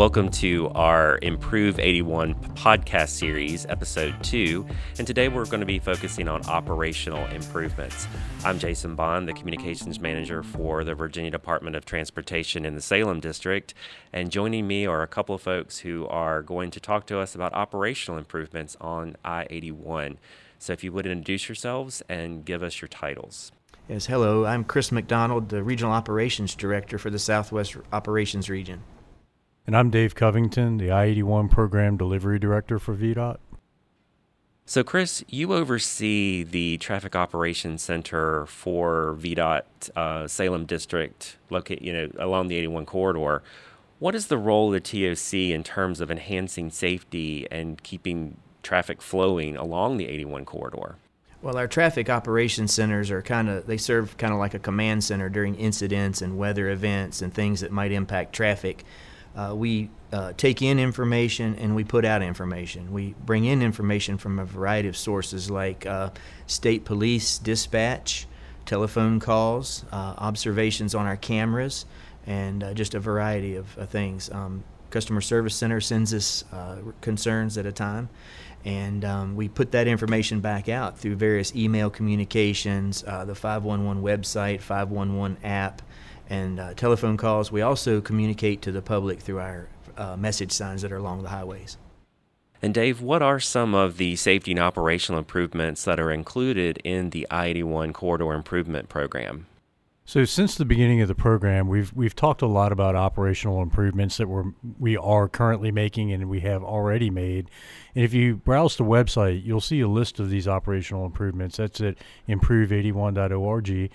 welcome to our Improve 81 podcast series, episode two. And today we're going to be focusing on operational improvements. I'm Jason Bond, the communications manager for the Virginia Department of Transportation in the Salem District. And joining me are a couple of folks who are going to talk to us about operational improvements on I 81. So if you would introduce yourselves and give us your titles. Yes, hello. I'm Chris McDonald, the Regional Operations Director for the Southwest Operations Region. And I'm Dave Covington, the I 81 Program Delivery Director for VDOT. So, Chris, you oversee the Traffic Operations Center for VDOT uh, Salem District, located you know along the 81 corridor. What is the role of the TOC in terms of enhancing safety and keeping traffic flowing along the 81 corridor? Well, our traffic operations centers are kind of, they serve kind of like a command center during incidents and weather events and things that might impact traffic. Uh, we uh, take in information and we put out information. We bring in information from a variety of sources like uh, state police dispatch, telephone calls, uh, observations on our cameras, and uh, just a variety of things. Um, customer service center sends us uh, concerns at a time and um, we put that information back out through various email communications, the 511 website, 511 app, and uh, telephone calls. We also communicate to the public through our uh, message signs that are along the highways. And Dave, what are some of the safety and operational improvements that are included in the I-81 Corridor Improvement Program? So since the beginning of the program, we've we've talked a lot about operational improvements that we're we are currently making and we have already made. And if you browse the website, you'll see a list of these operational improvements. That's at improve81.org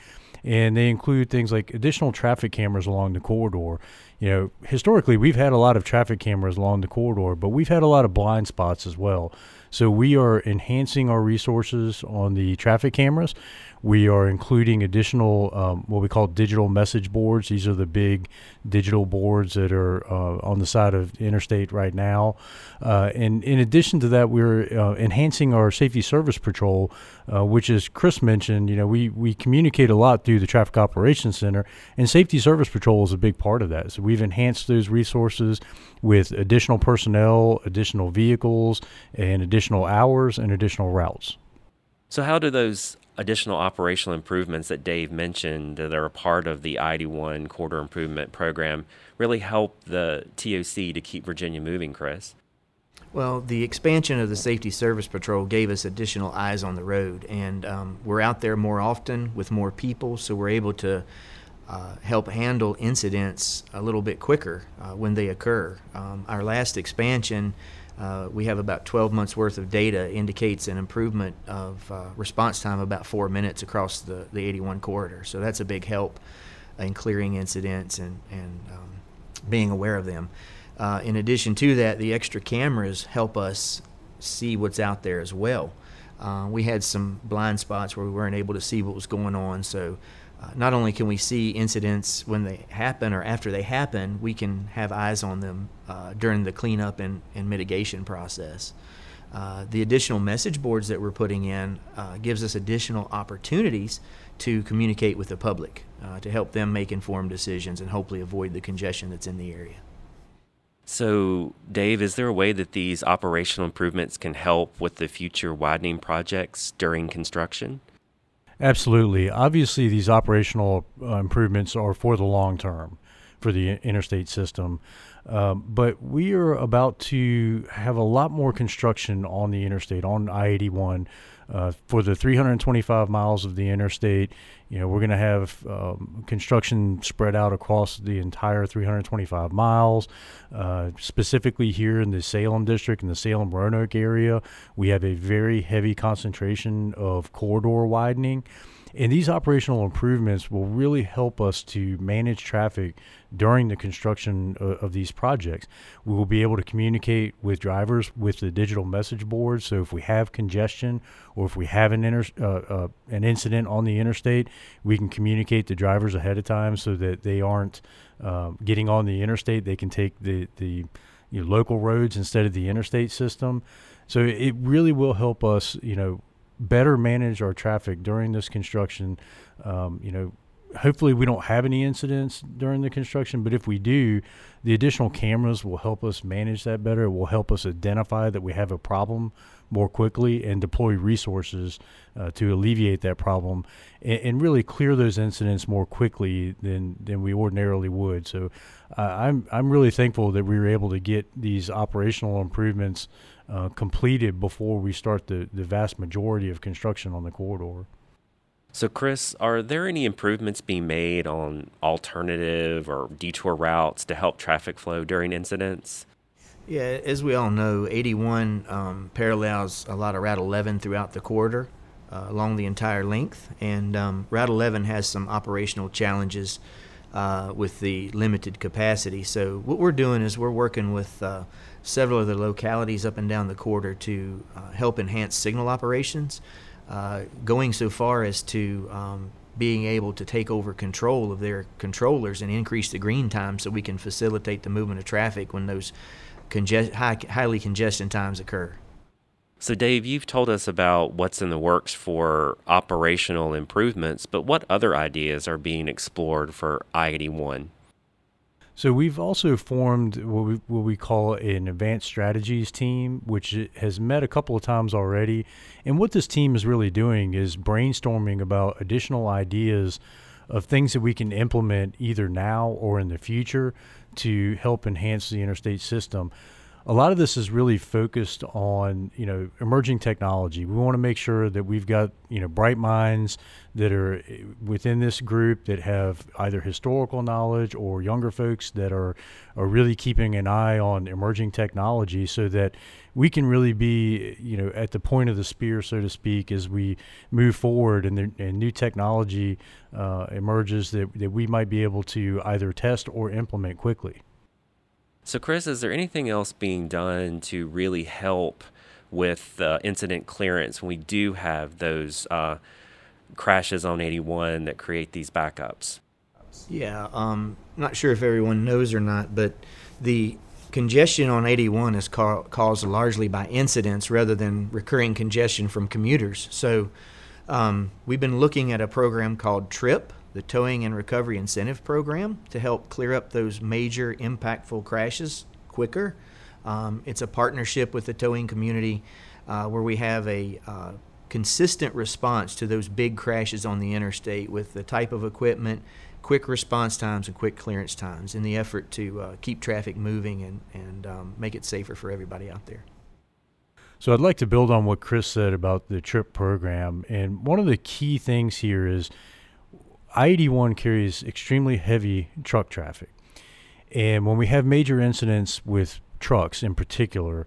and they include things like additional traffic cameras along the corridor. You know, historically we've had a lot of traffic cameras along the corridor, but we've had a lot of blind spots as well. So we are enhancing our resources on the traffic cameras. We are including additional um, what we call digital message boards. These are the big digital boards that are uh, on the side of interstate right now. Uh, and in addition to that, we're uh, enhancing our safety service patrol, uh, which, as Chris mentioned, you know, we we communicate a lot through the Traffic Operations Center, and safety service patrol is a big part of that. So we've enhanced those resources with additional personnel, additional vehicles, and additional hours and additional routes. So, how do those additional operational improvements that Dave mentioned that are a part of the I-81 Corridor Improvement Program really help the TOC to keep Virginia moving, Chris? Well, the expansion of the Safety Service Patrol gave us additional eyes on the road, and um, we're out there more often with more people, so we're able to uh, help handle incidents a little bit quicker uh, when they occur. Um, our last expansion uh, we have about 12 months worth of data indicates an improvement of uh, response time about four minutes across the, the 81 corridor. So that's a big help in clearing incidents and, and um, being aware of them. Uh, in addition to that, the extra cameras help us see what's out there as well. Uh, we had some blind spots where we weren't able to see what was going on, so uh, not only can we see incidents when they happen or after they happen, we can have eyes on them uh, during the cleanup and, and mitigation process. Uh, the additional message boards that we're putting in uh, gives us additional opportunities to communicate with the public uh, to help them make informed decisions and hopefully avoid the congestion that's in the area. So, Dave, is there a way that these operational improvements can help with the future widening projects during construction? Absolutely. Obviously, these operational uh, improvements are for the long term for the interstate system. Um, but we are about to have a lot more construction on the interstate, on I 81. Uh, for the 325 miles of the interstate, you know, we're going to have um, construction spread out across the entire 325 miles. Uh, specifically here in the Salem district, in the Salem Roanoke area, we have a very heavy concentration of corridor widening. And these operational improvements will really help us to manage traffic during the construction of, of, these projects. We will be able to communicate with drivers with the digital message boards. So if we have congestion or if we have an inter, uh, uh, an incident on the interstate, we can communicate to drivers ahead of time so that they aren't uh, getting on the interstate. They can take the the you know, local roads instead of the interstate system. So it really will help us, you know, better manage our traffic during this construction. Um, you know, hopefully we don't have any incidents during the construction, but if we do, the additional cameras will help us manage that better. It will help us identify that we have a problem more quickly and deploy resources uh, to alleviate that problem and, and, really clear those incidents more quickly than, than we ordinarily would. So uh, I'm, I'm really thankful that we were able to get these operational improvements uh, completed before we start the, the vast majority of construction on the corridor. So, Chris, are there any improvements being made on alternative or detour routes to help traffic flow during incidents? Yeah, as we all know, 81 um, parallels a lot of Route 11 throughout the corridor uh, along the entire length, and um, Route 11 has some operational challenges uh, with the limited capacity. So, what we're doing is we're working with uh, several of the localities up and down the corridor to uh, help enhance signal operations uh, going so far as to um, being able to take over control of their controllers and increase the green time so we can facilitate the movement of traffic when those conge- high, highly congestion times occur. So, Dave, you've told us about what's in the works for operational improvements, but what other ideas are being explored for I 81? So we've also formed what we, what we call an advanced strategies team, which has met a couple of times already. And what this team is really doing is brainstorming about additional ideas of things that we can implement either now or in the future to help enhance the interstate system a lot of this is really focused on you know emerging technology. We want to make sure that we've got you know bright minds that are eh, within this group that have either historical knowledge or younger folks that are are really keeping an eye on emerging technology, so that we can really be you know at the point of the spear, so to speak, as we move forward and, the, and new technology uh, emerges that that we might be able to either test or implement quickly. So, Chris, is there anything else being done to really help with uh, incident clearance when we do have those uh, crashes on 81 that create these backups? Yeah, um, not sure if everyone knows or not, but the congestion on 81 is ca- caused largely by incidents rather than recurring congestion from commuters. So, um, we've been looking at a program called TRIP, the Towing and Recovery Incentive Program to help clear up those major impactful crashes quicker. Um, it's a partnership with the towing community uh, where we have a uh, consistent response to those big crashes on the interstate with the type of equipment, quick response times, and quick clearance times in the effort to uh, keep traffic moving and, and um, make it safer for everybody out there. So I'd like to build on what Chris said about the TRIP program. And one of the key things here is I 81 carries extremely heavy truck traffic. And when we have major incidents with trucks in particular,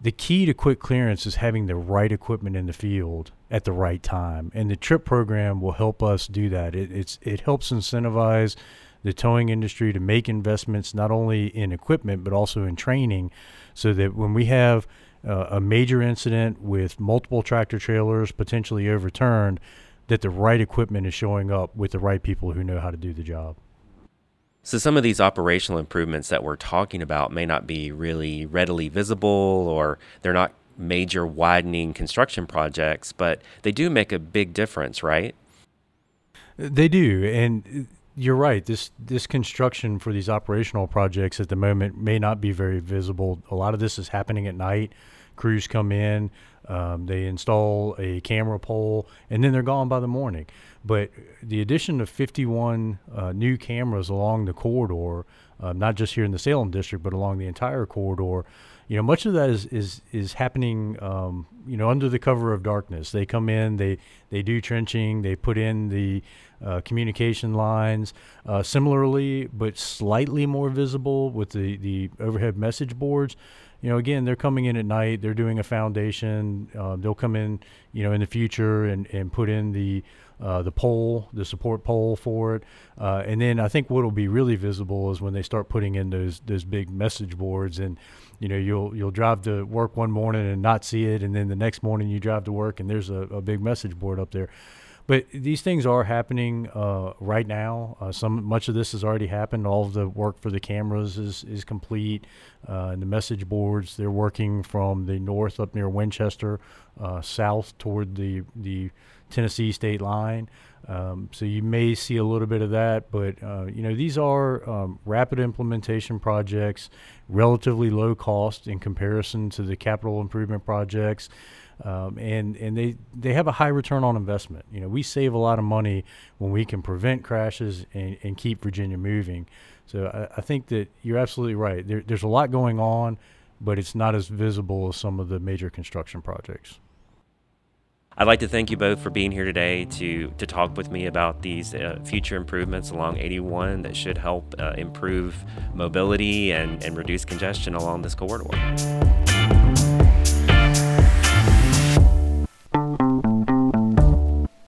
the key to quick clearance is having the right equipment in the field at the right time. And the TRIP program will help us do that. It, it helps incentivize the towing industry to make investments not only in equipment but also in training so that when we have uh, a major incident with multiple tractor trailers potentially overturned, that the right equipment is showing up with the right people who know how to do the job. So, some of these operational improvements that we're talking about may not be really readily visible or they're not major widening construction projects, but they do make a big difference, right? They do. And you're right. This this construction for these operational projects at the moment may not be very visible. A lot of this is happening at night. Crews come in, um, they install a camera pole, and then they're gone by the morning. But the addition of 51 uh, new cameras along the corridor, uh, not just here in the Salem district, but along the entire corridor, you know, much of that is is is happening, um, you know, under the cover of darkness. They come in, they they do trenching, they put in the uh, communication lines. Uh, similarly, but slightly more visible with the the overhead message boards you know, again, they're coming in at night. They're doing a foundation. Uh, they'll come in, you know, in the future and, and put in the uh, the pole, the support pole for it. Uh, and then I think what will be really visible is when they start putting in those those big message boards. And you know, you'll you'll drive to work one morning and not see it, and then the next morning you drive to work and there's a, a big message board up there. But these things are happening uh, right now. Uh, some much of this has already happened. All of the work for the cameras is is complete. Uh, and the message boards they're working from the north up near Winchester, uh, south toward the the Tennessee state line. Um, so you may see a little bit of that, but uh, you know these are um, rapid implementation projects, relatively low cost in comparison to the capital improvement projects, um, and and they they have a high return on investment. You know we save a lot of money when we can prevent crashes and, and keep Virginia moving. So I, I think that you're absolutely right. There, there's a lot going on, but it's not as visible as some of the major construction projects. I'd like to thank you both for being here today to, to talk with me about these uh, future improvements along 81 that should help uh, improve mobility and, and reduce congestion along this corridor.